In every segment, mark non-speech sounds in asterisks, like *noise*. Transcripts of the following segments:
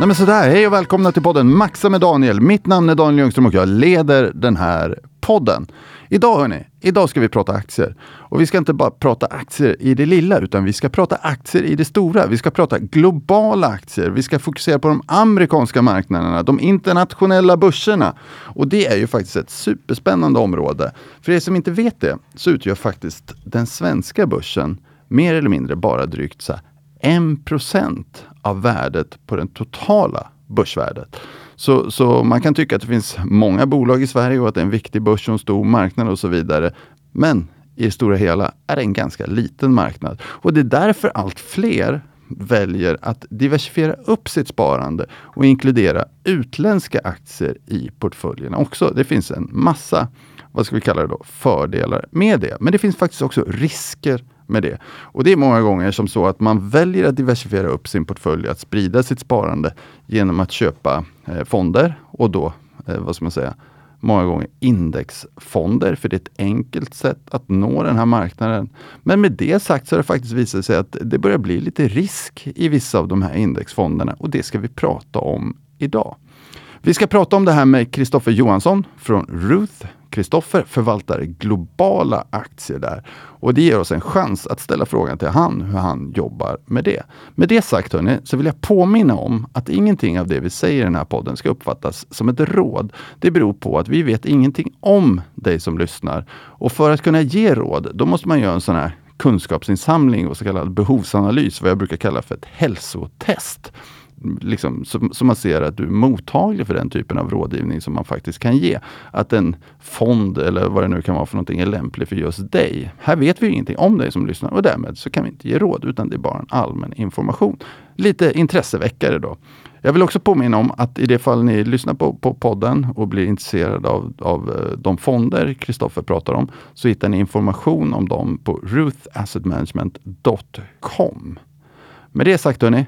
Nej men sådär, hej och välkomna till podden Maxa med Daniel. Mitt namn är Daniel Ljungström och jag leder den här podden. Idag hörni, idag ska vi prata aktier. Och vi ska inte bara prata aktier i det lilla, utan vi ska prata aktier i det stora. Vi ska prata globala aktier. Vi ska fokusera på de amerikanska marknaderna, de internationella börserna. Och det är ju faktiskt ett superspännande område. För er som inte vet det, så utgör faktiskt den svenska börsen mer eller mindre bara drygt så 1 av värdet på det totala börsvärdet. Så, så man kan tycka att det finns många bolag i Sverige och att det är en viktig börs och en stor marknad och så vidare. Men i det stora hela är det en ganska liten marknad. Och det är därför allt fler väljer att diversifiera upp sitt sparande och inkludera utländska aktier i portföljerna också. Det finns en massa, vad ska vi kalla det då, fördelar med det. Men det finns faktiskt också risker med det. Och det är många gånger som så att man väljer att diversifiera upp sin portfölj, att sprida sitt sparande genom att köpa eh, fonder och då, eh, vad ska man säga, många gånger indexfonder, för det är ett enkelt sätt att nå den här marknaden. Men med det sagt så har det faktiskt visat sig att det börjar bli lite risk i vissa av de här indexfonderna och det ska vi prata om idag. Vi ska prata om det här med Kristoffer Johansson från Ruth Kristoffer förvaltar globala aktier där. Och det ger oss en chans att ställa frågan till han hur han jobbar med det. Med det sagt hörni, så vill jag påminna om att ingenting av det vi säger i den här podden ska uppfattas som ett råd. Det beror på att vi vet ingenting om dig som lyssnar. Och för att kunna ge råd, då måste man göra en sån här kunskapsinsamling och så kallad behovsanalys, vad jag brukar kalla för ett hälsotest liksom, så, så, man ser att du är mottaglig för den typen av rådgivning som man faktiskt kan ge. Att en fond eller vad det nu kan vara för någonting är lämplig för just dig. Här vet vi ingenting om dig som lyssnar och därmed så kan vi inte ge råd utan det är bara en allmän information. Lite intresseväckare då. Jag vill också påminna om att i det fall ni lyssnar på, på podden och blir intresserade av, av eh, de fonder Kristoffer pratar om, så hittar ni information om dem på ruthassetmanagement.com. Med det sagt hörni,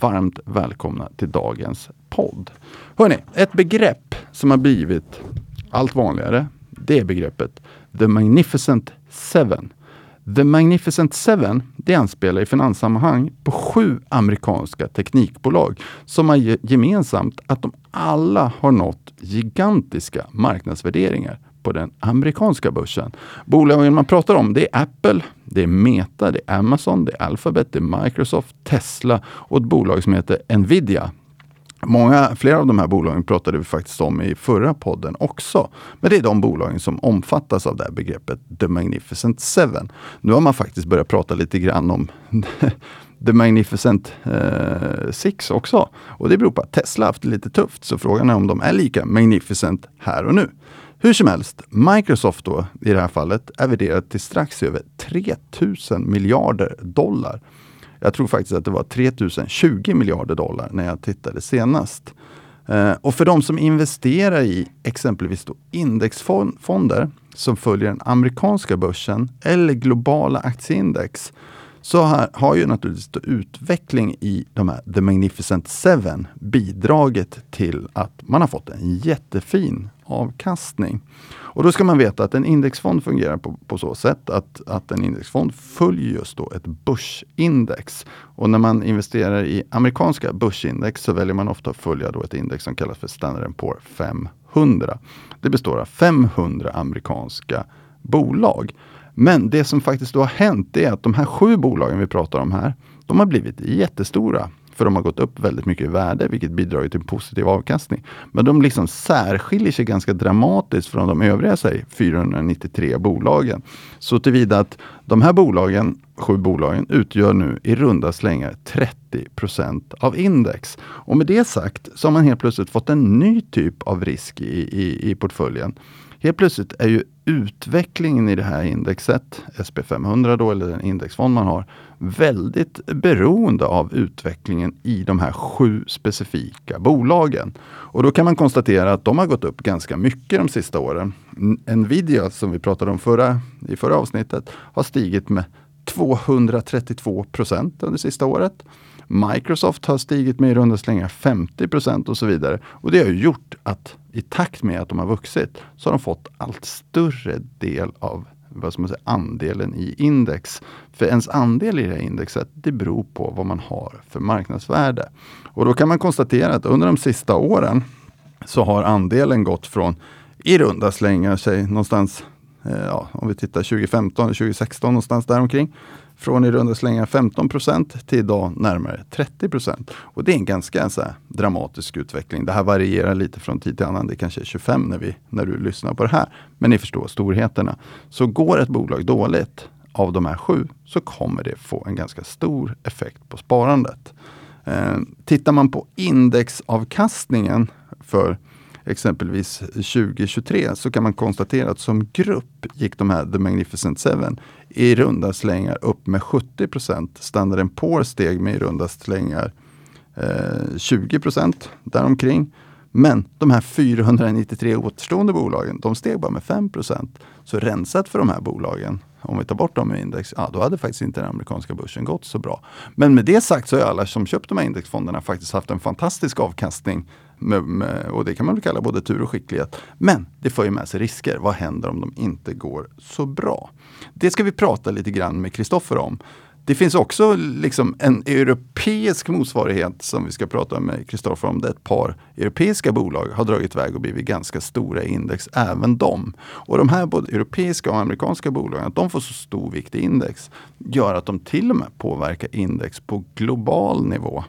varmt välkomna till dagens podd. Hörrni, ett begrepp som har blivit allt vanligare, det är begreppet The Magnificent Seven. The Magnificent Seven, det anspelar i finanssammanhang på sju amerikanska teknikbolag som har gemensamt att de alla har nått gigantiska marknadsvärderingar på den amerikanska börsen. Bolagen man pratar om det är Apple, det är Meta, det är Amazon, det är Alphabet, det är Microsoft, Tesla och ett bolag som heter Nvidia. Många, flera av de här bolagen pratade vi faktiskt om i förra podden också. Men det är de bolagen som omfattas av det här begreppet The Magnificent Seven. Nu har man faktiskt börjat prata lite grann om *laughs* The Magnificent eh, Six också. Och det beror på att Tesla haft det lite tufft. Så frågan är om de är lika magnificent här och nu. Hur som helst, Microsoft då i det här fallet är värderat till strax över 3000 miljarder dollar. Jag tror faktiskt att det var 3020 miljarder dollar när jag tittade senast. Eh, och för de som investerar i exempelvis då indexfonder som följer den amerikanska börsen eller globala aktieindex så här har ju naturligtvis utveckling i de här The Magnificent Seven bidragit till att man har fått en jättefin avkastning. Och då ska man veta att en indexfond fungerar på, på så sätt att, att en indexfond följer just då ett börsindex. Och när man investerar i amerikanska börsindex så väljer man ofta att följa då ett index som kallas för Standard Poor 500. Det består av 500 amerikanska bolag. Men det som faktiskt då har hänt är att de här sju bolagen vi pratar om här, de har blivit jättestora. För de har gått upp väldigt mycket i värde, vilket bidrar till en positiv avkastning. Men de liksom särskiljer sig ganska dramatiskt från de övriga säg, 493 bolagen. Så tillvida att de här bolagen, sju bolagen, utgör nu i runda slängar 30% av index. Och med det sagt så har man helt plötsligt fått en ny typ av risk i, i, i portföljen. Helt plötsligt är ju utvecklingen i det här indexet, SP500 då, eller den indexfond man har, väldigt beroende av utvecklingen i de här sju specifika bolagen. Och då kan man konstatera att de har gått upp ganska mycket de sista åren. Nvidia, som vi pratade om förra, i förra avsnittet, har stigit med 232 procent under sista året. Microsoft har stigit med i runda slängar 50 procent och så vidare. Och det har gjort att i takt med att de har vuxit så har de fått allt större del av vad ska man säga, andelen i index. För ens andel i det här indexet, det beror på vad man har för marknadsvärde. Och då kan man konstatera att under de sista åren så har andelen gått från i runda slängar säg någonstans, eh, ja, om vi tittar 2015, 2016 någonstans däromkring. Från i runda slängar 15% till idag närmare 30 Och det är en ganska så här, dramatisk utveckling. Det här varierar lite från tid till annan. Det kanske är 25 när, vi, när du lyssnar på det här. Men ni förstår storheterna. Så går ett bolag dåligt av de här sju så kommer det få en ganska stor effekt på sparandet. Eh, tittar man på indexavkastningen för exempelvis 2023 så kan man konstatera att som grupp gick de här The Magnificent Seven i runda slängar upp med 70 procent. Standard Poor steg med i runda slängar eh, 20 procent däromkring. Men de här 493 återstående bolagen, de steg bara med 5 procent. Så rensat för de här bolagen, om vi tar bort dem i index, ja, då hade faktiskt inte den amerikanska börsen gått så bra. Men med det sagt så har alla som köpt de här indexfonderna faktiskt haft en fantastisk avkastning med, med, och det kan man väl kalla både tur och skicklighet. Men det för ju med sig risker. Vad händer om de inte går så bra? Det ska vi prata lite grann med Kristoffer om. Det finns också liksom en europeisk motsvarighet som vi ska prata med Kristoffer om. Det ett par europeiska bolag har dragit iväg och blivit ganska stora i index, även de. Och de här både europeiska och amerikanska bolagen, att de får så stor vikt i index, gör att de till och med påverkar index på global nivå.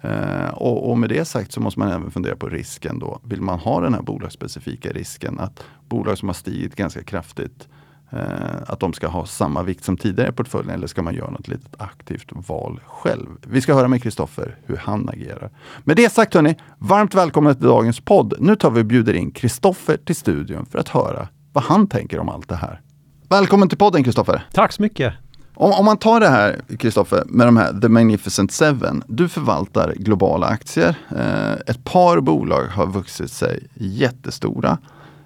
Eh, och, och, med det sagt så måste man även fundera på risken då. Vill man ha den här bolagsspecifika risken att bolag som har stigit ganska kraftigt eh, att de ska ha samma vikt som tidigare i portföljen eller ska man göra något litet aktivt val själv? Vi ska höra med Kristoffer hur han agerar. Med det sagt hörni, varmt välkomna till dagens podd. Nu tar vi och bjuder in Kristoffer till studion för att höra vad han tänker om allt det här. Välkommen till podden Kristoffer! Tack så mycket! Om, om man tar det här, Kristoffer, med de här The Magnificent Seven. Du förvaltar globala aktier. Eh, ett par bolag har vuxit sig jättestora.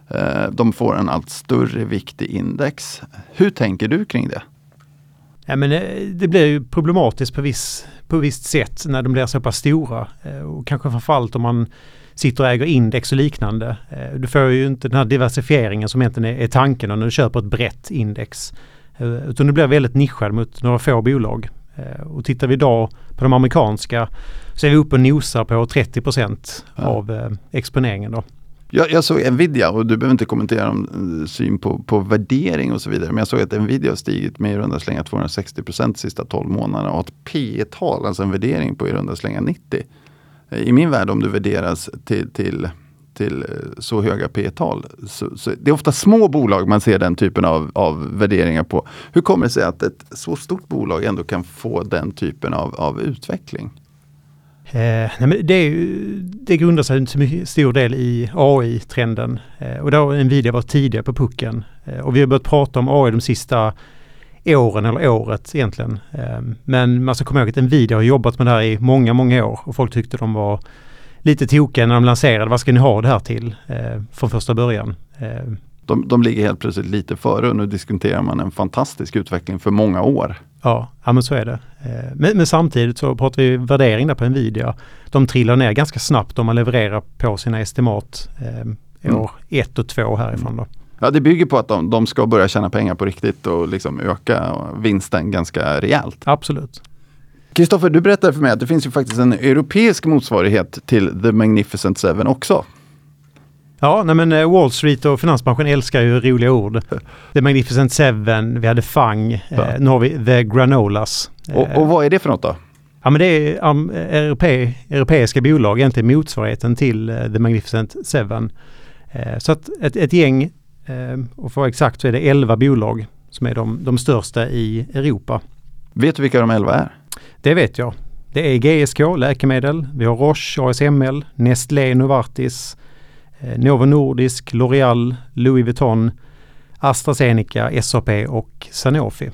Eh, de får en allt större vikt i index. Hur tänker du kring det? Ja, men eh, det blir ju problematiskt på, viss, på visst sätt när de blir så pass stora. Eh, och kanske framförallt om man sitter och äger index och liknande. Eh, du får ju inte den här diversifieringen som egentligen är, är tanken när du köper ett brett index. Eh, utan det blir väldigt nischad mot några få bolag. Eh, och tittar vi idag på de amerikanska så är vi uppe och nosar på 30 procent ja. av eh, exponeringen. Då. Jag, jag, såg Nvidia och du behöver inte kommentera om syn på, på värdering och så vidare. Men jag såg att Nvidia har stigit med i runda slängar 260 procent de sista 12 månaderna och har ett P tal, alltså en värdering på i runda slängar 90. I min värld om du värderas till, till till eh, så höga P tal. Så, så, det är ofta små bolag man ser den typen av, av värderingar på. Hur kommer det sig att ett så stort bolag ändå kan få den typen av, av utveckling? Eh, nej det, det grundar sig till stor del i AI-trenden. Eh, och då har Nvidia varit tidiga på pucken. Eh, och vi har börjat prata om AI de sista åren eller året egentligen. Eh, men man ska komma ihåg att Nvidia har jobbat med det här i många, många år och folk tyckte de var lite tokiga när de lanserade. Vad ska ni ha det här till eh, från första början? Eh. De, de ligger helt plötsligt lite före och nu diskuterar man en fantastisk utveckling för många år. Ja, ja men så är det. Eh, men, men, samtidigt så pratar vi värdering där på Nvidia. De trillar ner ganska snabbt om man levererar på sina estimat eh, år mm. ett och två härifrån. Då. Ja, det bygger på att de, de ska börja tjäna pengar på riktigt och liksom öka vinsten ganska rejält. Absolut. Kristoffer, du berättade för mig att det finns ju faktiskt en europeisk motsvarighet till The Magnificent Seven också. Ja, nej men eh, Wall Street och finansbranschen älskar ju roliga ord. *laughs* The Magnificent Seven, vi hade FANG, ja. eh, nu har vi The Granolas. Och, och, vad är det för något då? Ja men det är um, europe, europeiska bolag, egentligen motsvarigheten till uh, The Magnificent Seven. Uh, så att ett, ett gäng, uh, och för att vara exakt så är det 11 bolag som är de, de största i Europa. Vet du vilka de 11 är? Det vet jag. Det är GSK, läkemedel. Vi har Roche, ASML, Nestlé, Novartis, eh, Novo Nordisk, L'Oreal, Louis Vuitton, AstraZeneca, SAP och Sanofi.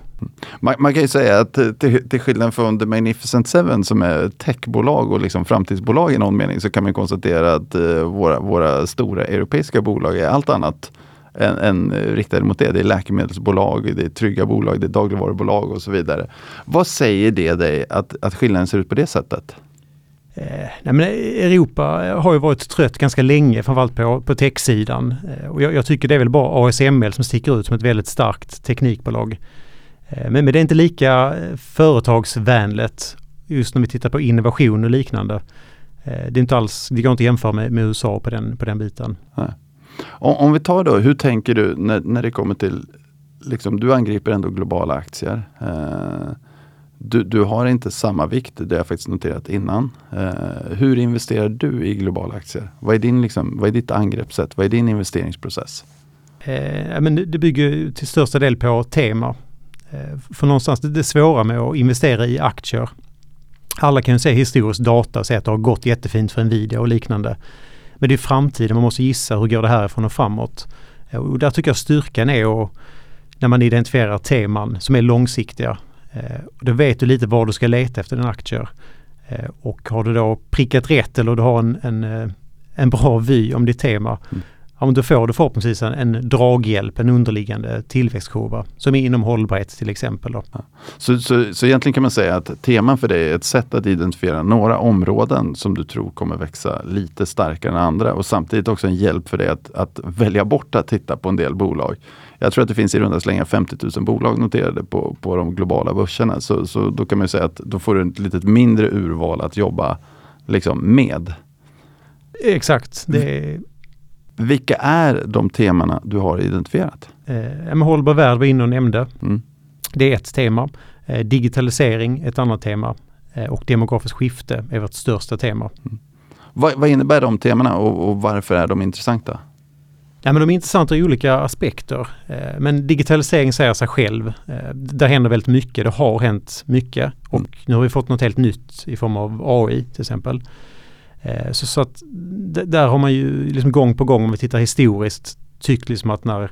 Man, man, kan ju säga att eh, till, till skillnad från The Magnificent Seven som är techbolag och liksom framtidsbolag i någon mening så kan man konstatera att eh, våra, våra stora europeiska bolag är allt annat än, än riktade mot det. Det är läkemedelsbolag, det är trygga bolag, det är dagligvarubolag och så vidare. Vad säger det dig att, att skillnaden ser ut på det sättet? Eh, nej men Europa har ju varit trött ganska länge, framförallt på, på techsidan. Eh, och jag, jag, tycker det är väl bara ASML som sticker ut som ett väldigt starkt teknikbolag. Eh, men, men det är inte lika företagsvänligt just när vi tittar på innovation och liknande. Det är inte alls, det går inte att jämföra med, med USA på den, på den biten. Nej. Om, om, vi tar då, hur tänker du när, när det kommer till, liksom, du angriper ändå globala aktier. Eh, du, du, har inte samma vikt, det har jag faktiskt noterat innan. Eh, hur investerar du i globala aktier? Vad är, din, liksom, vad är ditt angreppssätt? Vad är din investeringsprocess? Eh, men det bygger till största del på tema. Eh, för någonstans det, det svåra med att investera i aktier. Alla kan ju se historisk data och se att det har gått jättefint för Nvidia och liknande. Men det är framtiden, man måste gissa hur går det härifrån och framåt. Eh, och där tycker jag styrkan är att när man identifierar teman som är långsiktiga Eh, då vet du lite var du ska leta efter dina aktier. Eh, och har du då prickat rätt eller du har en, en, eh, en bra vy om ditt tema. Mm. Ja, men då får du förhoppningsvis en, en draghjälp, en underliggande tillväxtkurva som är inom hållbarhet till exempel. Då. Så, så, så egentligen kan man säga att teman för dig är ett sätt att identifiera några områden som du tror kommer växa lite starkare än andra och samtidigt också en hjälp för dig att, att välja bort att titta på en del bolag jag tror att det finns i runda slängar 50 000 bolag noterade på, på de globala börserna. Så, så då kan man säga att då får du ett lite mindre urval att jobba liksom med. Exakt. Det... Vilka är de temana du har identifierat? Eh, hållbar värld var inne och nämnde. Mm. Det är ett tema. Eh, digitalisering ett annat tema. Eh, och demografiskt skifte är vårt största tema. Mm. Vad, vad, innebär de temana och, och varför är de intressanta? Ja, men de är intressanta ur olika aspekter. Eh, men digitalisering säger sig själv. Eh, där händer väldigt mycket. Det har hänt mycket och mm. nu har vi fått något helt nytt i form av AI till exempel. Eh, så, så att där har man ju liksom gång på gång om vi tittar historiskt tyckt liksom att när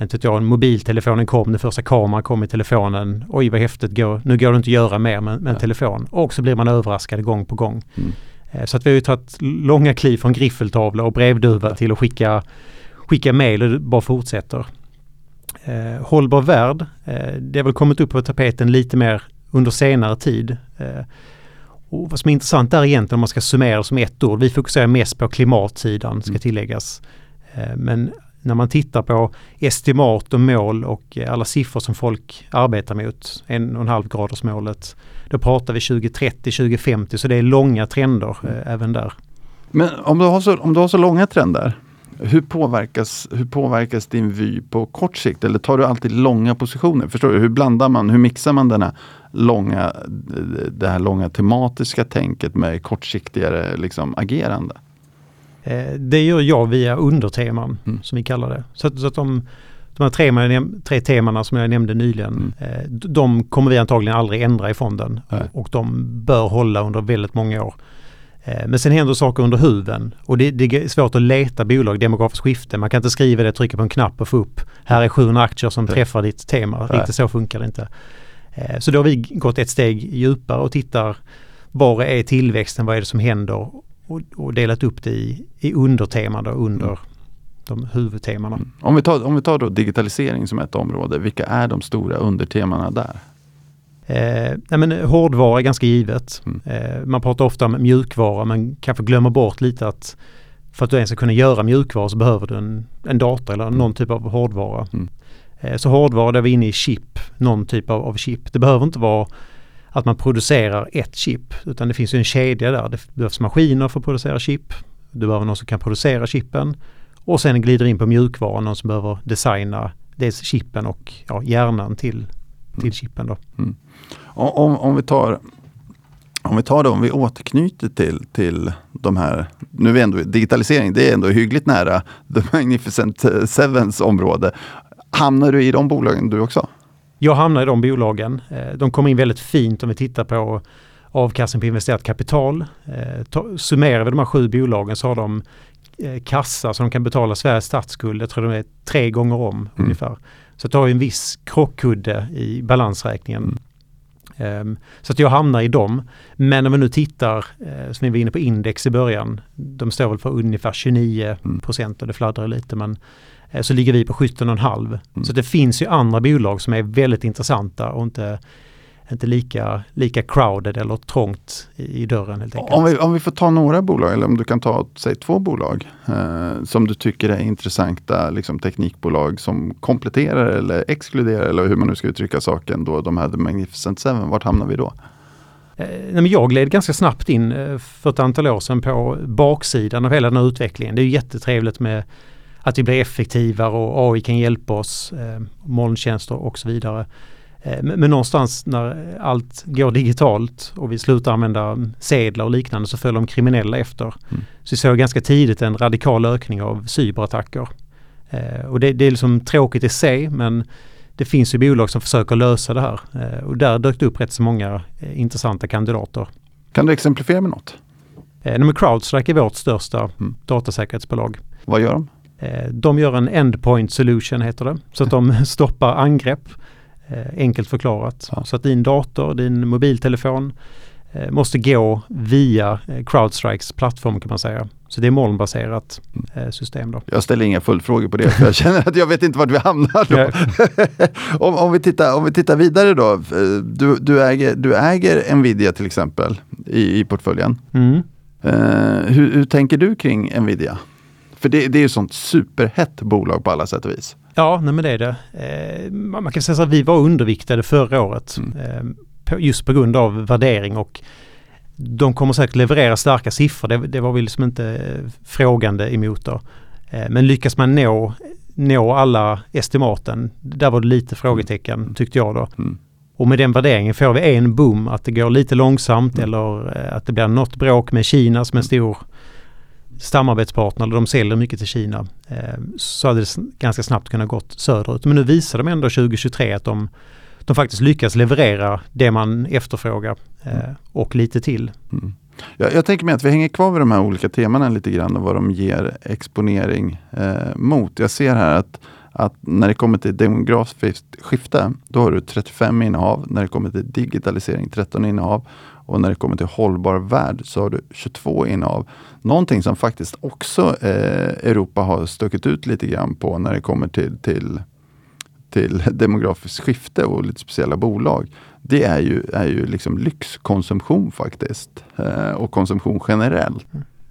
inte jag, mobiltelefonen kom, den första kameran kom i telefonen. Oj vad häftigt, går, nu går det inte att göra mer med, med en telefon. Och så blir man överraskad gång på gång. Mm. Så att vi har ju tagit långa kliv från griffeltavla och brevduva till att skicka skicka mejl och det bara fortsätter. Eh, hållbar värld, eh, det har väl kommit upp på tapeten lite mer under senare tid. Eh, och vad som är intressant där egentligen om man ska summera som ett ord, vi fokuserar mest på klimatsidan ska mm. tilläggas. Eh, men när man tittar på estimat och mål och alla siffror som folk arbetar mot, en och en halv graders målet, då pratar vi 2030, 2050 så det är långa trender mm. Eh, även där. Men om du, har så, om du har så långa trender, hur påverkas, hur påverkas din vy på kort sikt? Eller tar du alltid långa positioner? Förstår du? Hur blandar man, hur mixar man den här långa, det här långa tematiska tänket med kortsiktigare liksom, agerande? Eh, det gör jag via underteman mm. som vi kallar det. Så, så att de, de här tre, tre temana som jag nämnde nyligen, mm. Eh, de kommer vi antagligen aldrig ändra i fonden. Nej. Och de bör hålla under väldigt många år. Eh, men sen händer saker under huven och det, det, är svårt att leta bolag, demografiskt skifte. Man kan inte skriva det, trycka på en knapp och få upp här är 700 aktier som träffar ditt tema. Riktigt så funkar det inte. Eh, så då har vi gått ett steg djupare och tittar var är tillväxten, vad är det som händer och, och delat upp det i, i underteman under mm. de huvudtemana. Mm. Om vi tar, om vi tar då digitalisering som ett område, vilka är de stora undertemana där? Eh, nej men hårdvara är ganska givet. Mm. Eh, man pratar ofta om mjukvara men kanske glömmer bort lite att för att du ens ska kunna göra mjukvara så behöver du en, en dator eller mm. någon typ av hårdvara. Mm. Eh, så hårdvara, där är vi inne i chip, någon typ av, av, chip. Det behöver inte vara att man producerar ett chip utan det finns ju en kedja där. Det behövs maskiner för att producera chip. Du behöver någon som kan producera chippen och sen glider in på mjukvara, någon som behöver designa dels chippen och ja, hjärnan till, till mm. chippen. Då. Mm. Om, om vi tar om vi tar det, om vi återknyter till, till de här, nu är vi ändå digitalisering, det är ändå hyggligt nära The Magnificent Sevens område. Hamnar du i de bolagen du också? Jag hamnar i de bolagen. Eh, de kommer in väldigt fint om vi tittar på avkastning på investerat kapital. Eh, summerar vi de här sju bolagen så har de eh, kassa som de kan betala Sveriges statsskuld. Jag tror de är tre gånger om mm. ungefär. Så det har en viss krockkudde i balansräkningen. Mm. Um, så att jag hamnar i dem. Men om vi nu tittar, uh, som vi var inne på index i början, de står väl för ungefär 29 mm. procent och det fladdrar lite men så ligger vi på 17,5. Mm. Så det finns ju andra bolag som är väldigt intressanta och inte inte lika, lika crowded eller trångt i, i dörren helt enkelt. Om vi, om vi får ta några bolag, eller om du kan ta säg, två bolag eh, som du tycker är intressanta liksom, teknikbolag som kompletterar eller exkluderar eller hur man nu ska uttrycka saken då, de här The Magnificent Seven, vart hamnar vi då? Eh, nej, jag gled ganska snabbt in eh, för ett antal år sedan på baksidan av hela den här utvecklingen. Det är jättetrevligt med att vi blir effektivare och AI kan hjälpa oss, eh, molntjänster och så vidare. Eh, men, men någonstans när allt går digitalt och vi slutar använda sedlar och liknande så följer de kriminella efter. Mm. Så vi såg ganska tidigt en radikal ökning av cyberattacker. Eh, och det, det, är liksom tråkigt i sig men det finns ju bolag som försöker lösa det här eh, och där dök det upp rätt så många eh, intressanta kandidater. Kan du exemplifiera med något? Eh, Crowdstrike är vårt största mm. datasäkerhetsbolag. Vad gör de? Eh, de gör en endpoint solution heter det. Så att de *laughs* stoppar angrepp. Eh, enkelt förklarat. Ja. Så att din dator, din mobiltelefon eh, måste gå via Crowdstrikes plattform kan man säga. Så det är molnbaserat mm. system då. Jag ställer inga följdfrågor på det för jag *laughs* känner att jag vet inte vart vi hamnar då. *laughs* om, om, vi tittar, om vi tittar vidare då. Du, du, äger, du äger Nvidia till exempel i, i portföljen. Mm. Uh, hur, hur tänker du kring Nvidia? För det, det är ju sånt superhett bolag på alla sätt och vis. Ja, nej men det är det. Eh, man kan säga att vi var underviktade förra året. Mm. Eh, just på grund av värdering och de kommer säkert leverera starka siffror. Det, det var vi liksom inte eh, frågande emot då. Eh, men lyckas man nå, nå alla estimaten, där var det lite frågetecken mm. tyckte jag då. Mm. Och med den värderingen får vi en boom, att det går lite långsamt mm. eller eh, att det blir något bråk med Kina som är stor samarbetspartner, de säljer mycket till Kina, eh, så hade det ganska snabbt kunnat gått söderut. Men nu visar de ändå 2023 att de, de faktiskt lyckas leverera det man efterfrågar eh, mm. och lite till. Mm. Jag, jag, tänker mig att vi hänger kvar vid de här olika temana lite grann och vad de ger exponering eh, mot. Jag ser här att, att när det kommer till demografiskt skifte, då har du 35 innehav. När det kommer till digitalisering, 13 innehav. Och när det kommer till hållbar värld så har du 22 innehav. Någonting som faktiskt också eh, Europa har stuckit ut lite grann på när det kommer till, till, till *laughs* demografiskt skifte och lite speciella bolag. Det är ju, är ju liksom lyxkonsumtion faktiskt. Eh, och konsumtion generellt.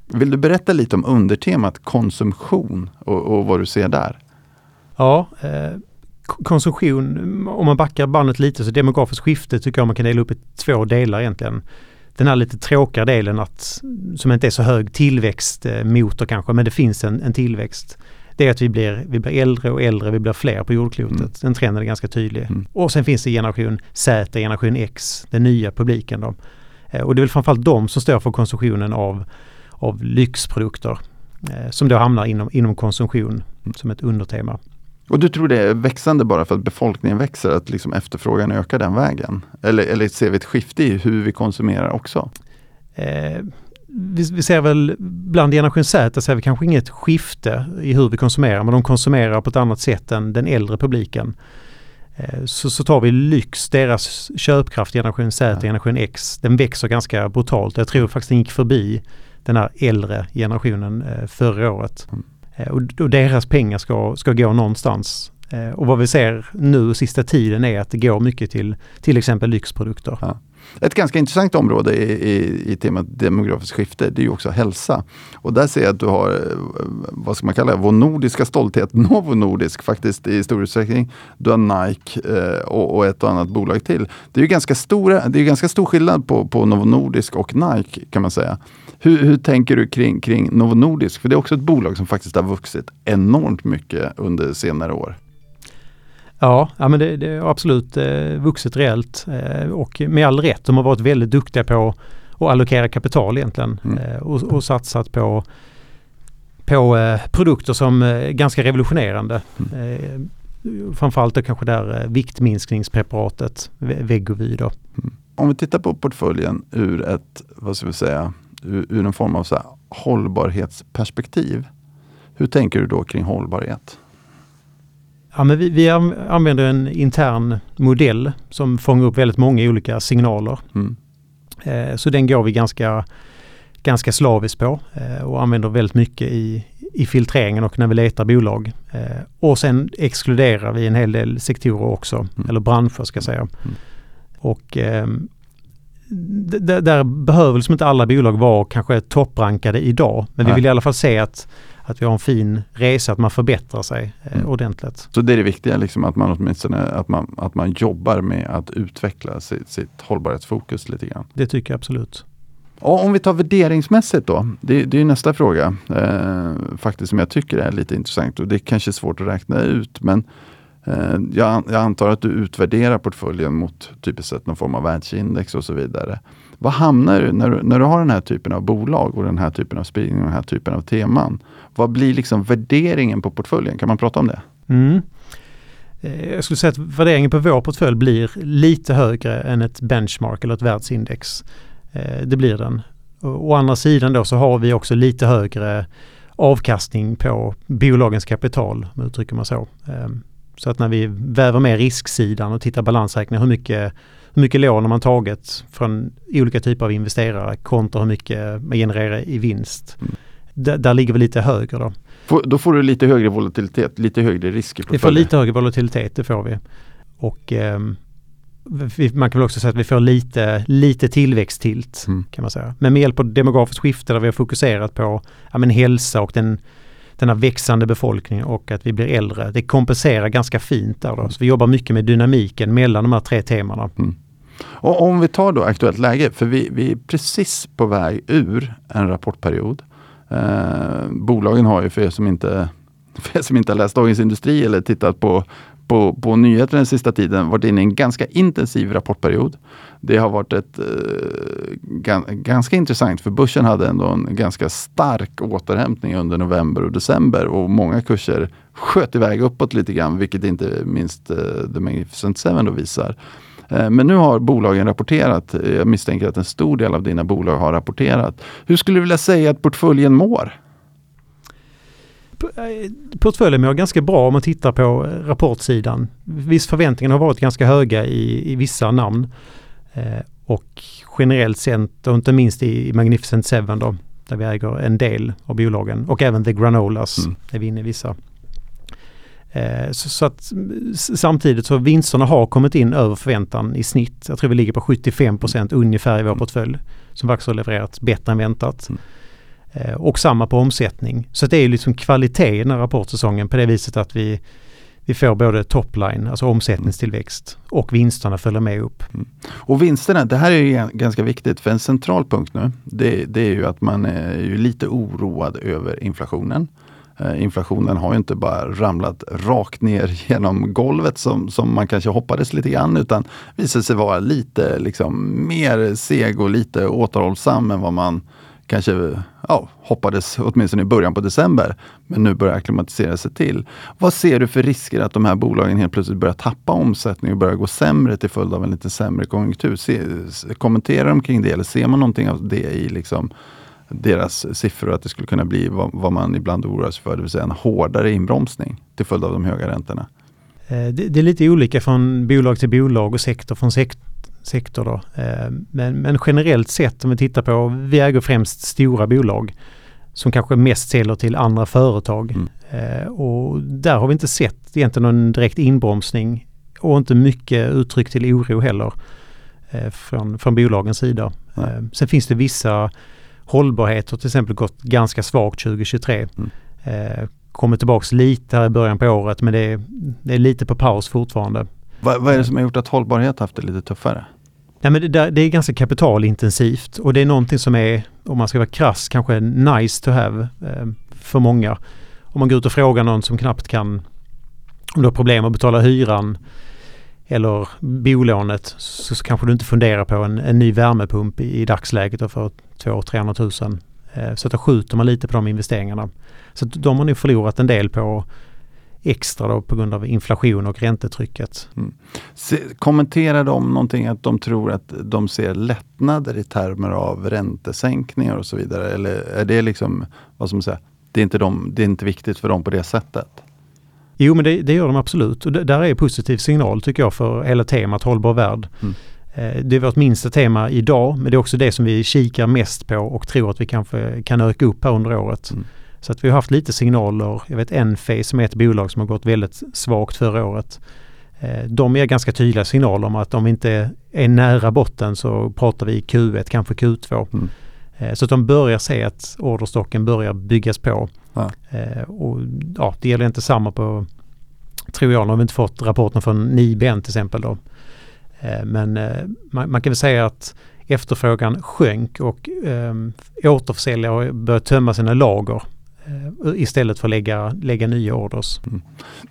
Vill du berätta lite om undertemat konsumtion och, och vad du ser där? Ja, eh, konsumtion, om man backar bandet lite så demografiskt skifte tycker jag man kan dela upp i två delar egentligen. Den här lite tråkiga delen att, som inte är så hög tillväxtmotor kanske, men det finns en, en tillväxt. Det är att vi blir, vi blir äldre och äldre, vi blir fler på jordklotet. Mm. Den trenden är ganska tydlig. Mm. Och sen finns det generation Z, generation X, den nya publiken då. Eh, och det är väl framförallt de som står för konsumtionen av, av lyxprodukter. Eh, som då hamnar inom, inom konsumtion mm. som ett undertema. Och du tror det är växande bara för att befolkningen växer, att liksom efterfrågan ökar den vägen? Eller, eller ser vi ett skifte i hur vi konsumerar också? Eh, vi, vi, ser väl bland generation Z ser vi kanske inget skifte i hur vi konsumerar, men de konsumerar på ett annat sätt än den äldre publiken. Eh, så, så tar vi lyx, deras köpkraft, generation Z, ja. generation X, den växer ganska brutalt. Jag tror faktiskt den gick förbi den här äldre generationen eh, förra året. Mm. Eh, och, och deras pengar ska, ska gå någonstans. Eh, och vad vi ser nu sista tiden är att det går mycket till till exempel lyxprodukter. Ja. Ett ganska intressant område i, i, i temat demografiskt skifte, det är ju också hälsa. Och där ser jag att du har, eh, vad ska man kalla det, vår nordiska stolthet, *laughs* Novo Nordisk faktiskt i stor utsträckning. Du har Nike eh, och, och, ett och annat bolag till. Det är ju ganska, stora, det är ganska stor skillnad på, på Novo Nordisk och Nike kan man säga. Hur, hur tänker du kring, kring Novo Nordisk? För det är också ett bolag som faktiskt har vuxit enormt mycket under senare år. Ja, ja men det, det har absolut eh, vuxit rejält eh, och med all rätt. De har varit väldigt duktiga på att allokera kapital egentligen mm. eh, och, och satsat på, på eh, produkter som är eh, ganska revolutionerande. Mm. Eh, framförallt då kanske där eh, viktminskningspreparatet Vegovi då. Mm. Om vi tittar på portföljen ur ett, vad ska vi säga, ur, ur en form av så hållbarhetsperspektiv. Hur tänker du då kring hållbarhet? Ja, men vi, vi använder en intern modell som fångar upp väldigt många olika signaler. Mm. Eh, så den går vi ganska, ganska slaviskt på eh, och använder väldigt mycket i, i filtreringen och när vi letar bolag. Eh, och sen exkluderar vi en hel del sektorer också, mm. eller branscher ska jag säga. Mm. och eh, där behöver liksom inte alla bolag vara kanske topprankade idag. Men Nej. vi vill i alla fall se att, att vi har en fin resa, att man förbättrar sig eh, mm. ordentligt. Så det är det viktiga, liksom, att man åtminstone att man, att man jobbar med att utveckla sitt, sitt hållbarhetsfokus lite grann. Det tycker jag absolut. Och om vi tar värderingsmässigt då, det, det är nästa fråga eh, faktiskt som jag tycker är lite intressant och det är kanske svårt att räkna ut men eh, jag, jag, antar att du utvärderar portföljen mot typiskt sett någon form av världsindex och så vidare. Vad hamnar du när, du när du har den här typen av bolag och den här typen av spridning och den här typen av teman? Vad blir liksom värderingen på portföljen? Kan man prata om det? Mm. Eh, jag skulle säga att värderingen på vår portfölj blir lite högre än ett benchmark eller ett världsindex. Eh, det blir den. Å andra sidan då så har vi också lite högre avkastning på bolagens kapital, om uttrycker man så. Ehm, så att när vi väver med risksidan och tittar balansräkningar, hur mycket, hur mycket lån har man tagit från olika typer av investerare kontra hur mycket man genererar i vinst. Mm. Där, ligger vi lite högre då. då får du lite högre volatilitet, lite högre risk i Vi får lite högre volatilitet, det får vi. Och um, man kan väl också säga att vi får lite, lite tillväxttilt mm. kan man säga. Men med hjälp av demografiskt skifte där vi har fokuserat på ja, men hälsa och den, den här växande befolkningen och att vi blir äldre. Det kompenserar ganska fint där då. Mm. Så vi jobbar mycket med dynamiken mellan de här tre temana. Mm. Och om vi tar då aktuellt läge, för vi, vi är precis på väg ur en rapportperiod. Eh, bolagen har ju för er som inte *laughs* för er som inte har läst Dagens Industri eller tittat på på, på nyheter den sista tiden varit inne i en ganska intensiv rapportperiod. Det har varit ett eh, ganska intressant för börsen hade ändå en ganska stark återhämtning under november och december och många kurser sköt iväg uppåt lite grann, vilket inte minst eh, The Magnificent Seven då visar. Eh, men nu har bolagen rapporterat. Jag misstänker att en stor del av dina bolag har rapporterat. Hur skulle du vilja säga att portföljen mår? Eh, portföljen mår ganska bra om man tittar på eh, rapportsidan. Viss förväntningarna har varit ganska höga i, i vissa namn. Eh, och generellt sett och inte minst i Magnificent Seven då, där vi äger en del av bolagen och även The Granolas mm. är vi inne i vissa. Eh, så, så, att samtidigt så vinsterna har kommit in över förväntan i snitt. Jag tror vi ligger på 75% ungefär i vår mm. portfölj som faktiskt har levererat bättre än väntat. Mm. Eh, och samma på omsättning. Så det är liksom kvalitet i den här rapportsäsongen på det viset att vi, vi får både topline, alltså omsättningstillväxt och vinsterna följer med upp. Mm. Och vinsterna, det här är ju ganska viktigt för en central punkt nu. Det, det är ju att man är lite oroad över inflationen. Eh, inflationen har ju inte bara ramlat rakt ner *laughs* genom golvet som, som man kanske hoppades lite grann utan visar sig vara lite liksom, mer seg och lite återhållsam än vad man kanske ja, hoppades åtminstone i början på december, men nu börjar akklimatisera sig till. Vad ser du för risker att de här bolagen helt plötsligt börjar tappa omsättning och börjar gå sämre till följd av en lite sämre konjunktur? Se, kommenterar de kring det eller ser man någonting av det i liksom deras siffror att det skulle kunna bli vad, vad man ibland oroar sig för, det vill säga en hårdare inbromsning till följd av de höga räntorna? Eh, det, det är lite olika från bolag till bolag och sektor från sektor sektor. Då. Eh, men, men generellt sett om vi tittar på, vi äger främst stora bolag som kanske mest säljer till andra företag. Mm. Eh, och där har vi inte sett egentligen någon direkt inbromsning och inte mycket uttryck till oro heller från, från bolagens sida. Mm. Sen finns det vissa hållbarheter till exempel gått ganska svagt 2023. Mm. Kommer tillbaks lite här i början på året men det är, det är lite på paus fortfarande. Vad, vad är det som har gjort att hållbarhet haft det lite tuffare? Nej, men det, det, är ganska kapitalintensivt och det är någonting som är, om man ska vara krass, kanske nice to have eh, för många. Om man går ut och frågar någon som knappt kan, om du har problem att betala hyran eller bolånet så, så kanske du inte funderar på en, en ny värmepump i, i dagsläget för 200-300 000. Eh, så då skjuter man lite på de investeringarna. Så de har nu förlorat en del på extra då på grund av inflation och räntetrycket. Mm. Se, kommenterar de någonting att de tror att de ser lättnader i termer av räntesänkningar och så vidare? Eller är det liksom, vad som säger, det är inte, de, det är inte viktigt för dem på det sättet? Jo men det, det gör de absolut och det, där är en positiv signal tycker jag för hela temat hållbar värld. Mm. Eh, det är vårt minsta tema idag men det är också det som vi kikar mest på och tror att vi kanske kan öka upp här under året. Mm. Så att vi har haft lite signaler. Jag vet Enphase som är ett bolag som har gått väldigt svagt förra året. Eh, de är ganska tydliga signaler om att om vi inte är nära botten så pratar vi Q1, kanske Q2. Mm. Eh, så att de börjar se att orderstocken börjar byggas på. Ja. Och ja, det gäller inte samma på, tror jag, nu har vi inte fått rapporten från Nibe än till exempel då. Eh, men eh, man, man kan väl säga att efterfrågan sjönk och ehm, återförsäljare började tömma sina lager eh, istället för att lägga, lägga nya orders. Mm.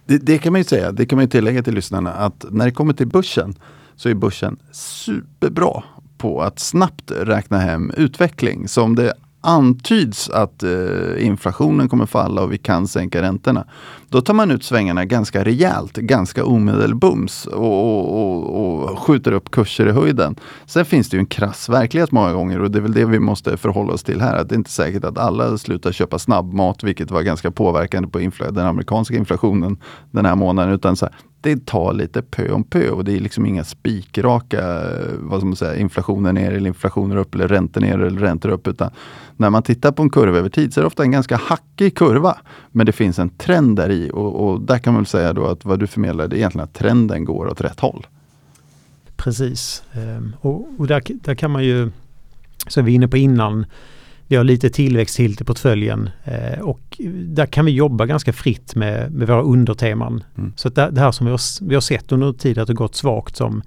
Det, det, kan man ju säga, det kan man ju tillägga till lyssnarna att när det kommer till börsen så är börsen superbra på att snabbt räkna hem utveckling. Som det antyds att eh, inflationen kommer falla och vi kan sänka räntorna. Då tar man ut svängarna ganska rejält, ganska omedelbums och, och, och, och, skjuter upp kurser i höjden. Sen finns det ju en krass verklighet många gånger och det är väl det vi måste förhålla oss till här. Att det är inte säkert att alla slutar köpa snabbmat, vilket var ganska påverkande på den amerikanska inflationen den här månaden. Utan så här, det tar lite pö om pö och det är liksom inga spikraka, eh, vad ska man säga, inflationen ner eller inflationen upp eller räntor ner eller räntor upp. Utan när man tittar på en kurva över tid så är det ofta en ganska hackig kurva. Men det finns en trend där i och, och där kan man väl säga då att vad du förmedlar är egentligen att trenden går åt rätt håll. Precis, ehm, och, och där, där kan man ju, som vi var inne på innan, vi har lite tillväxt till i portföljen eh, och där kan vi jobba ganska fritt med, med våra underteman. Mm. Så det, det, här som vi har, vi har sett under tid att det gått svagt som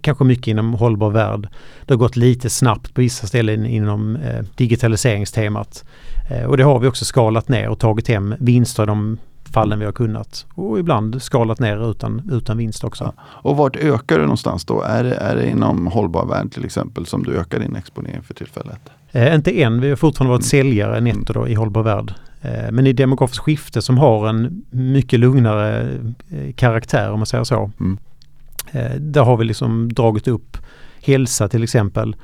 kanske mycket inom hållbar värld. Det har gått lite snabbt på vissa ställen inom eh, digitaliseringstemat. Eh, och det har vi också skalat ner och tagit hem vinster i de fallen vi har kunnat. Och ibland skalat ner utan, utan vinst också. Ja. Och vart ökar du någonstans då? Är det, är det inom hållbar värld till exempel som du ökar din exponering för tillfället? Eh, inte än, vi har fortfarande varit säljare netto då, i hållbar värld. Eh, men i demografiskt skifte som har en mycket lugnare eh, karaktär om man säger så. Mm. Eh, där har vi liksom dragit upp hälsa till exempel.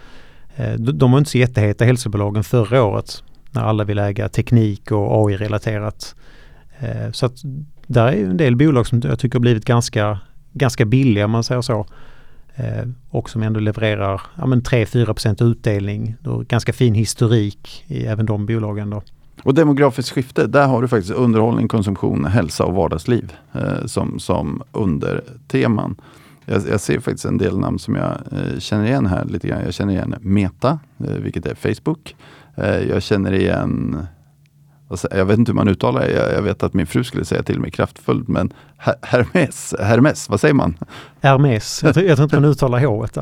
Eh, de var inte så jätteheta hälsobolagen förra året när alla vill äga teknik och AI-relaterat. Eh, så att där är en del bolag som jag tycker har blivit ganska, ganska billiga om man säger så. Eh, och som ändå levererar ja, 3-4% utdelning. Då ganska fin historik i även de bolagen. Då. Och demografiskt skifte, där har du faktiskt underhållning, konsumtion, hälsa och vardagsliv eh, som, som underteman. Jag, jag, ser faktiskt en del namn som jag eh, känner igen här lite grann. Jag känner igen Meta, eh, vilket är Facebook. Eh, jag känner igen jag vet inte hur man uttalar det. Jag vet att min fru skulle säga till mig kraftfullt, men Hermes, Hermes, vad säger man? Hermes, jag tror, jag tror inte man uttalar H. *laughs*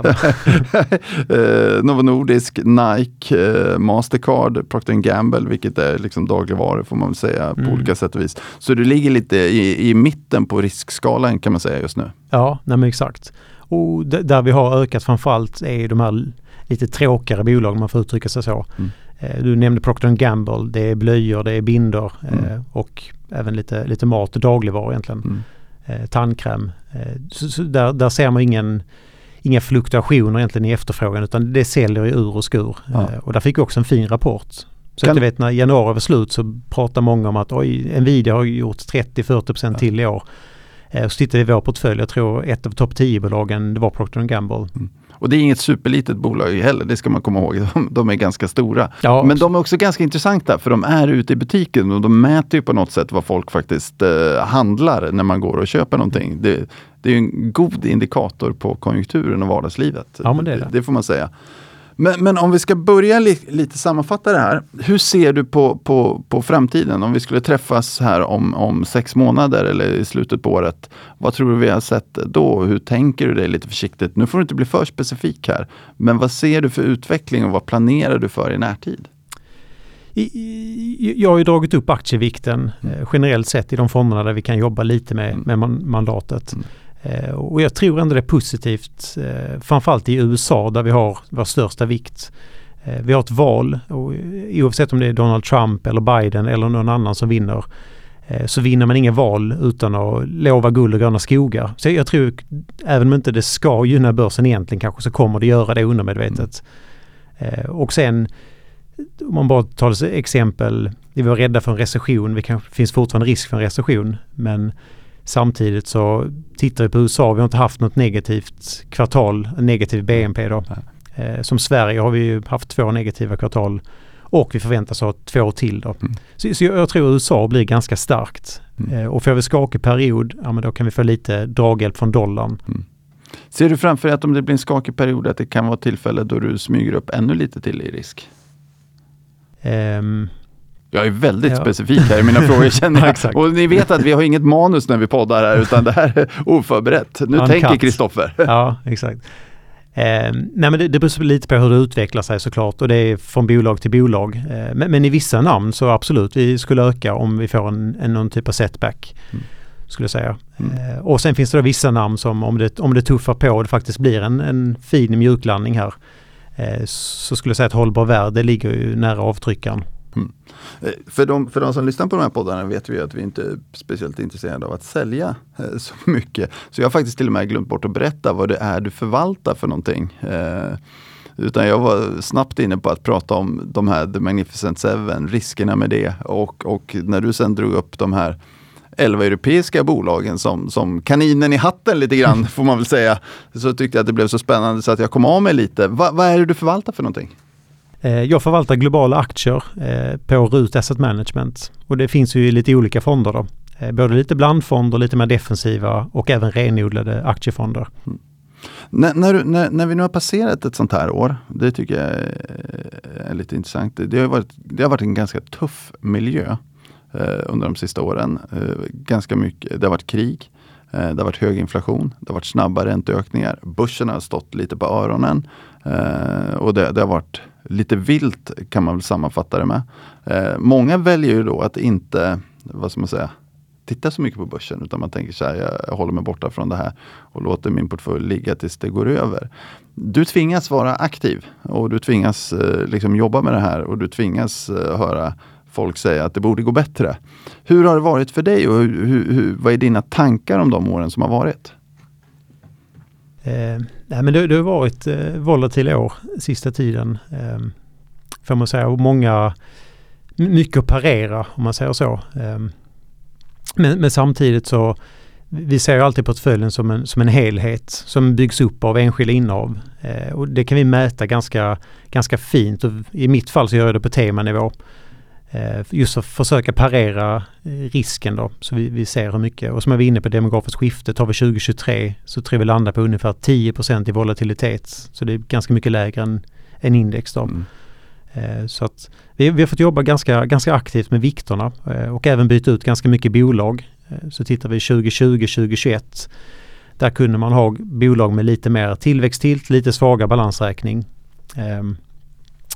eh, Novo Nordisk, Nike, eh, Mastercard, Procter Gamble, vilket är liksom dagligvaror får man väl säga på mm. olika sätt och vis. Så du ligger lite i, i mitten på riskskalan kan man säga just nu. Ja, nej exakt. Och där vi har ökat framförallt är de här lite tråkigare bolag, om man får uttrycka sig så. Mm. Eh, du nämnde Procter Gamble, det är blöjor, det är binder mm. Eh, och även lite, lite mat och dagligvaror egentligen. Mm. Eh, tandkräm. Så, så där, där ser man ingen, inga fluktuationer egentligen i efterfrågan utan det säljer i ur och skur. Ja. Och där fick vi också en fin rapport. Så kan... att du vet när januari var slut så pratar många om att oj, Nvidia har gjort 30-40% ja. till i år. Så tittar vi i vår portfölj, jag tror ett av topp 10-bolagen det var Procter Gamble. Mm. Och det är inget superlitet bolag heller, det ska man komma ihåg. *laughs* De, de är ganska stora. Ja, Men de är också ganska intressanta för de är ute i butiken och de mäter ju på något sätt vad folk faktiskt eh, handlar när man går och köper någonting. Det, det är en god indikator på konjunkturen och vardagslivet. Ja, det, det. det får man säga. Men, men, om vi ska börja li lite sammanfatta det här. Hur ser du på, på, på framtiden? Om vi skulle träffas här om, om sex månader eller i slutet på året. Vad tror du vi har sett då? Hur tänker du dig lite försiktigt? Nu får du inte bli för specifik här. Men vad ser du för utveckling och vad planerar du för i närtid? jag har ju dragit upp aktievikten mm. Eh, generellt sett i de fonderna där vi kan jobba lite med, mm. med mandatet. Eh, och jag tror ändå det är positivt, eh, framförallt i USA där vi har vår största vikt. Eh, vi har ett val och oavsett om det är Donald Trump eller Biden eller någon annan som vinner så vinner man inga val utan att lova guld och gröna skogar. Så jag tror, även om inte det ska gynna börsen egentligen kanske, så kommer det göra det undermedvetet. Mm. Och sen, om man bara tar ett exempel, vi var rädda för en recession, det finns fortfarande risk för en recession, men Samtidigt så tittar vi på USA, vi har inte haft något negativt kvartal, negativ BNP då. Eh, som Sverige har vi haft två negativa kvartal Och vi förväntas ha två till då. Mm. Så, så jag, tror USA blir ganska starkt. Mm. Eh, och får vi skakig period, ja men då kan vi få lite draghjälp från dollarn. Ser du framför dig att om det blir en skakig period att det kan vara tillfälle då du smyger upp ännu lite till i risk? Ehm, Jag är väldigt Ja. specifik här i mina frågor *laughs* känner Ja, jag. Och ni vet att vi har inget manus när vi poddar här utan det här är oförberett. Nu Uncut. tänker Kristoffer. *laughs* ja, exakt. Ehm, nej men det, det beror lite på hur det utvecklar sig såklart och det är från bolag till bolag. Ehm, men, men i vissa namn så absolut, vi skulle öka om vi får en, en någon typ av setback. Mm. Skulle jag säga. Mm. Ehm, och sen finns det då vissa namn som om det, om det tuffar på och det faktiskt blir en, en fin mjuklandning här. eh, så skulle jag säga att hållbar värde ligger ju nära avtryckaren. Eh, För de, för de som lyssnar på de här poddarna vet vi att vi inte är speciellt intresserade av att sälja eh, så *laughs* mycket. Så jag har faktiskt till och med glömt bort att berätta vad det är du förvaltar för någonting. Eh, utan jag var snabbt inne på att prata om de här The Magnificent Seven, riskerna med det och, och när du sen drog upp de här 11 europeiska bolagen som, som kaninen i hatten lite grann *laughs* får man väl säga. Så tyckte jag att det blev så spännande så att jag kom av mig lite. Va, vad är det du förvaltar för någonting? Eh, jag förvaltar globala aktier eh, på RUT Asset Management och det finns ju i lite olika fonder då. Eh, både lite blandfonder, lite mer defensiva och även renodlade aktiefonder. Mm. När, när, när, när vi nu har passerat ett sånt här år, det tycker jag är, är lite intressant. Det har, varit, det har varit en ganska tuff miljö eh, under de sista åren. Eh, ganska mycket, det har varit krig, eh, det har varit hög inflation, det har varit snabba ränteökningar. Börsen har stått lite på öronen eh, och det, det har varit lite vilt kan man väl sammanfatta det med. Eh, många väljer ju då att inte, vad ska man säga, titta så mycket på börsen utan man tänker så här, jag, jag håller mig borta från det här och låter min portfölj ligga tills det går över. Du tvingas vara aktiv och du tvingas eh, liksom jobba med det här och du tvingas eh, höra folk säga att det borde gå bättre. Hur har det varit för dig och hur, hur, hur, vad är dina tankar om de åren som har varit? Eh, Nej, men det, det har varit eh, volatila år sista tiden. Eh, får man säga. Och många, mycket att parera om man säger så. Eh, men, men samtidigt så vi ser ju alltid portföljen som en, som en helhet som byggs upp av enskilda innehav. Eh, och det kan vi mäta ganska, ganska fint och i mitt fall så gör jag det på temanivå. Eh, just att försöka parera eh, risken då så vi, vi ser hur mycket. Och som jag var inne på demografiskt skifte tar vi 2023 så tror vi landar på ungefär 10% i volatilitet. Så det är ganska mycket lägre än, än index då. Mm. Eh, Så att vi, vi har fått jobba ganska, ganska aktivt med vikterna och även byta ut ganska mycket bolag. Så tittar vi 2020-2021 där kunde man ha bolag med lite mer tillväxttilt, lite svagare balansräkning eh,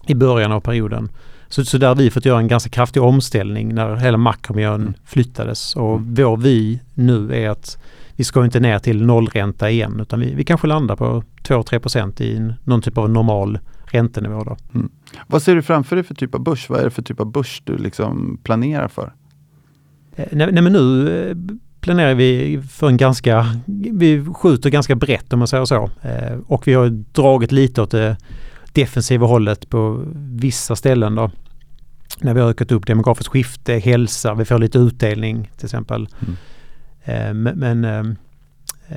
i början av perioden. Så, så där har vi fått göra en ganska kraftig omställning när hela makromiljön Mm. flyttades. Och vår vi nu är att vi ska inte ner till nollränta igen utan vi, vi kanske landar på 2-3% i någon typ av normal räntenivå. Då. Vad ser du framför dig för typ av börs? Vad är det för typ av börs du liksom planerar för? Eh, Nej, nej men nu eh, planerar vi för en ganska, vi skjuter ganska brett om man säger så. Eh, Och vi har dragit lite åt det defensiva hållet på vissa ställen då. När vi har ökat upp demografiskt skifte, hälsa, vi får lite utdelning till exempel. Mm. Eh, Men, eh,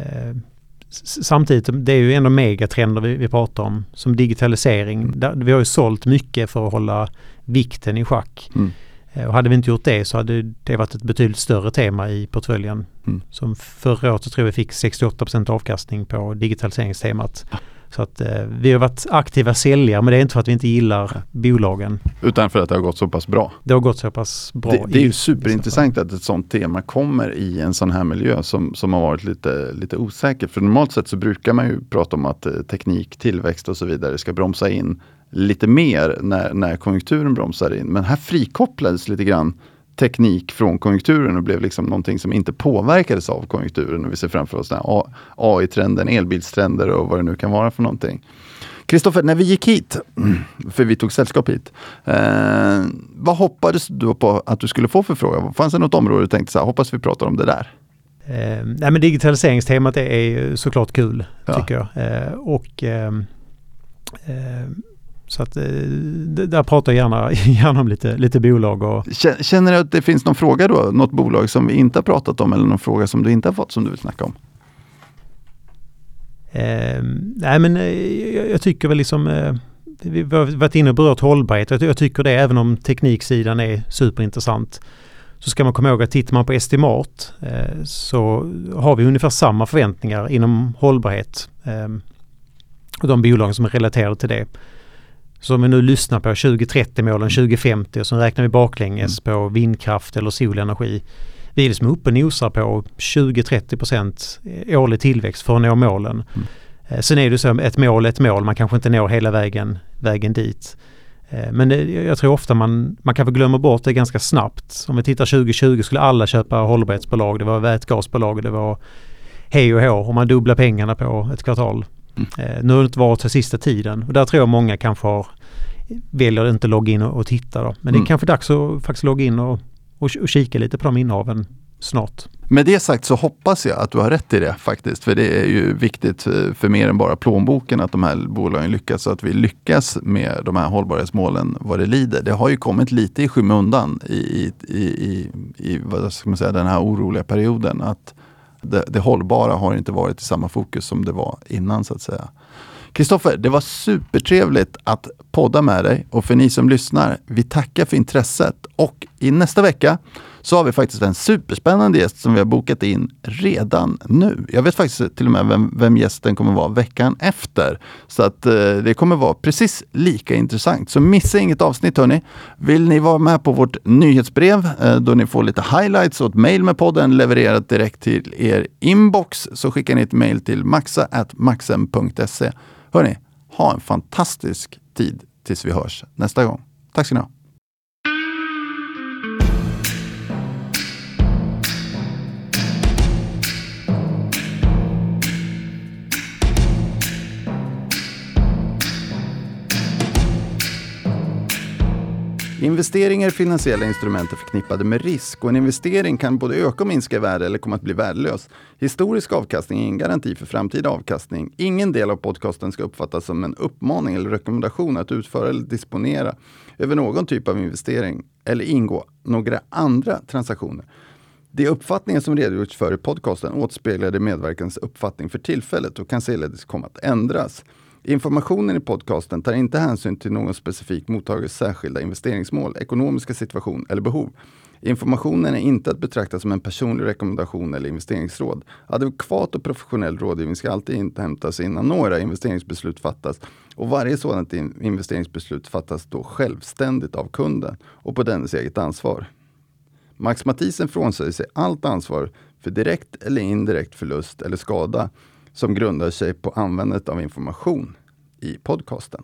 eh, samtidigt, det är ju ändå megatrender vi, vi pratar om som digitalisering. Där, vi har ju sålt mycket för att hålla vikten i schack. Mm. Eh, Och hade vi inte gjort det så hade det varit ett betydligt större tema i portföljen. Mm. Som förra året så tror jag vi fick 68% avkastning på digitaliseringstemat. Så att eh, vi har varit aktiva säljare men det är inte för att vi inte gillar bolagen. Utan för att det har gått så pass bra. Det har gått så pass bra. Det, det är ju superintressant att ett sånt tema kommer i en sån här miljö som, som har varit lite, lite osäker. För normalt sett så brukar man ju prata om att eh, teknik, tillväxt och så vidare ska bromsa in lite mer när, när konjunkturen bromsar in. Men här frikopplades lite grann teknik från konjunkturen och blev liksom någonting som inte påverkades av konjunkturen. Och vi ser framför oss AI-trenden, elbilstrender och vad det nu kan vara för någonting. Kristoffer, när vi gick hit, *clears throat* för vi tog sällskap hit, eh, vad hoppades du på att du skulle få för fråga? Fanns det något område du tänkte så här, hoppas vi pratar om det där? Eh, nej men digitaliseringstemat är, såklart kul Ja. tycker jag. Eh, och ehm, eh, så att eh, där pratar jag gärna, *laughs* gärna om lite, lite bolag och Kä- Känner du att det finns någon fråga då, något bolag som vi inte har pratat om eller någon fråga som du inte har fått som du vill snacka om? Eh, nej men eh, jag, jag tycker väl liksom eh, vi har varit inne och berört hållbarhet. Jag tycker det, även om tekniksidan är superintressant, så ska man komma ihåg att tittar man på estimat eh, så har vi ungefär samma förväntningar inom hållbarhet. Eh, och de bolag som är relaterade till det. Så om vi nu lyssnar på 2030-målen, 2050 och så räknar vi baklänges mm. på vindkraft eller solenergi. Vi är liksom uppe och nosar på 20-30% årlig tillväxt för att nå målen. Mm. Eh, sen är det så ett mål ett mål, man kanske inte når hela vägen, vägen dit. Eh, men det, jag tror ofta man, man kanske glömmer bort det ganska snabbt. Om vi tittar 2020 skulle alla köpa hållbarhetsbolag, det var vätgasbolag, det var hej och hå och man dubblar pengarna på ett kvartal. Mm. Eh, nu har det inte varit så sista tiden och där tror jag många kanske har väljer inte logga in och, och titta då. Men mm. det är mm. kanske dags att faktiskt logga in och, och, och kika lite på de innehaven snart. Med det sagt så hoppas jag att du har rätt i det faktiskt. För det är ju viktigt för mer än bara plånboken att de här bolagen lyckas. Så att vi lyckas med de här hållbarhetsmålen vad det lider. Det har ju kommit lite i skymundan i, i, i, i vad ska man säga, den här oroliga perioden. Att det, det hållbara har inte varit i samma fokus som det var innan så att säga. Kristoffer, det var supertrevligt att podda med dig och för ni som lyssnar, vi tackar för intresset och i nästa vecka så har vi faktiskt en superspännande gäst som vi har bokat in redan nu. Jag vet faktiskt till och med vem, vem gästen kommer vara veckan efter. Så att eh, det kommer vara precis lika intressant. Så missa inget avsnitt hörni. Vill ni vara med på vårt nyhetsbrev eh, då ni får lite highlights och ett mail med podden levererat direkt till er inbox så skickar ni ett mail till maxa.maxen.se. Hörni, ha en fantastisk tid tills vi hörs nästa gång. Tack ska ni ha. Investeringar i finansiella instrument är förknippade med risk och en investering kan både öka och minska i värde eller komma att bli värdelös. Historisk avkastning är ingen garanti för framtida avkastning. Ingen del av podcasten ska uppfattas som en uppmaning eller rekommendation att utföra eller disponera över någon typ av investering eller ingå några andra transaktioner. De uppfattningar som redogjorts för i podcasten återspeglar de medverkans uppfattning för tillfället och kan således komma att ändras. Informationen i podcasten tar inte hänsyn till någon specifik mottagares särskilda investeringsmål, ekonomiska situation eller behov. Informationen är inte att betrakta som en personlig rekommendation eller investeringsråd. Adekvat och professionell rådgivning ska alltid inhämtas innan några investeringsbeslut fattas och varje sådant investeringsbeslut fattas då självständigt av kunden och på dennes eget ansvar. Max Mathisen frånsäger sig allt ansvar för direkt eller indirekt förlust eller skada som grundar sig på användandet av information i podcasten.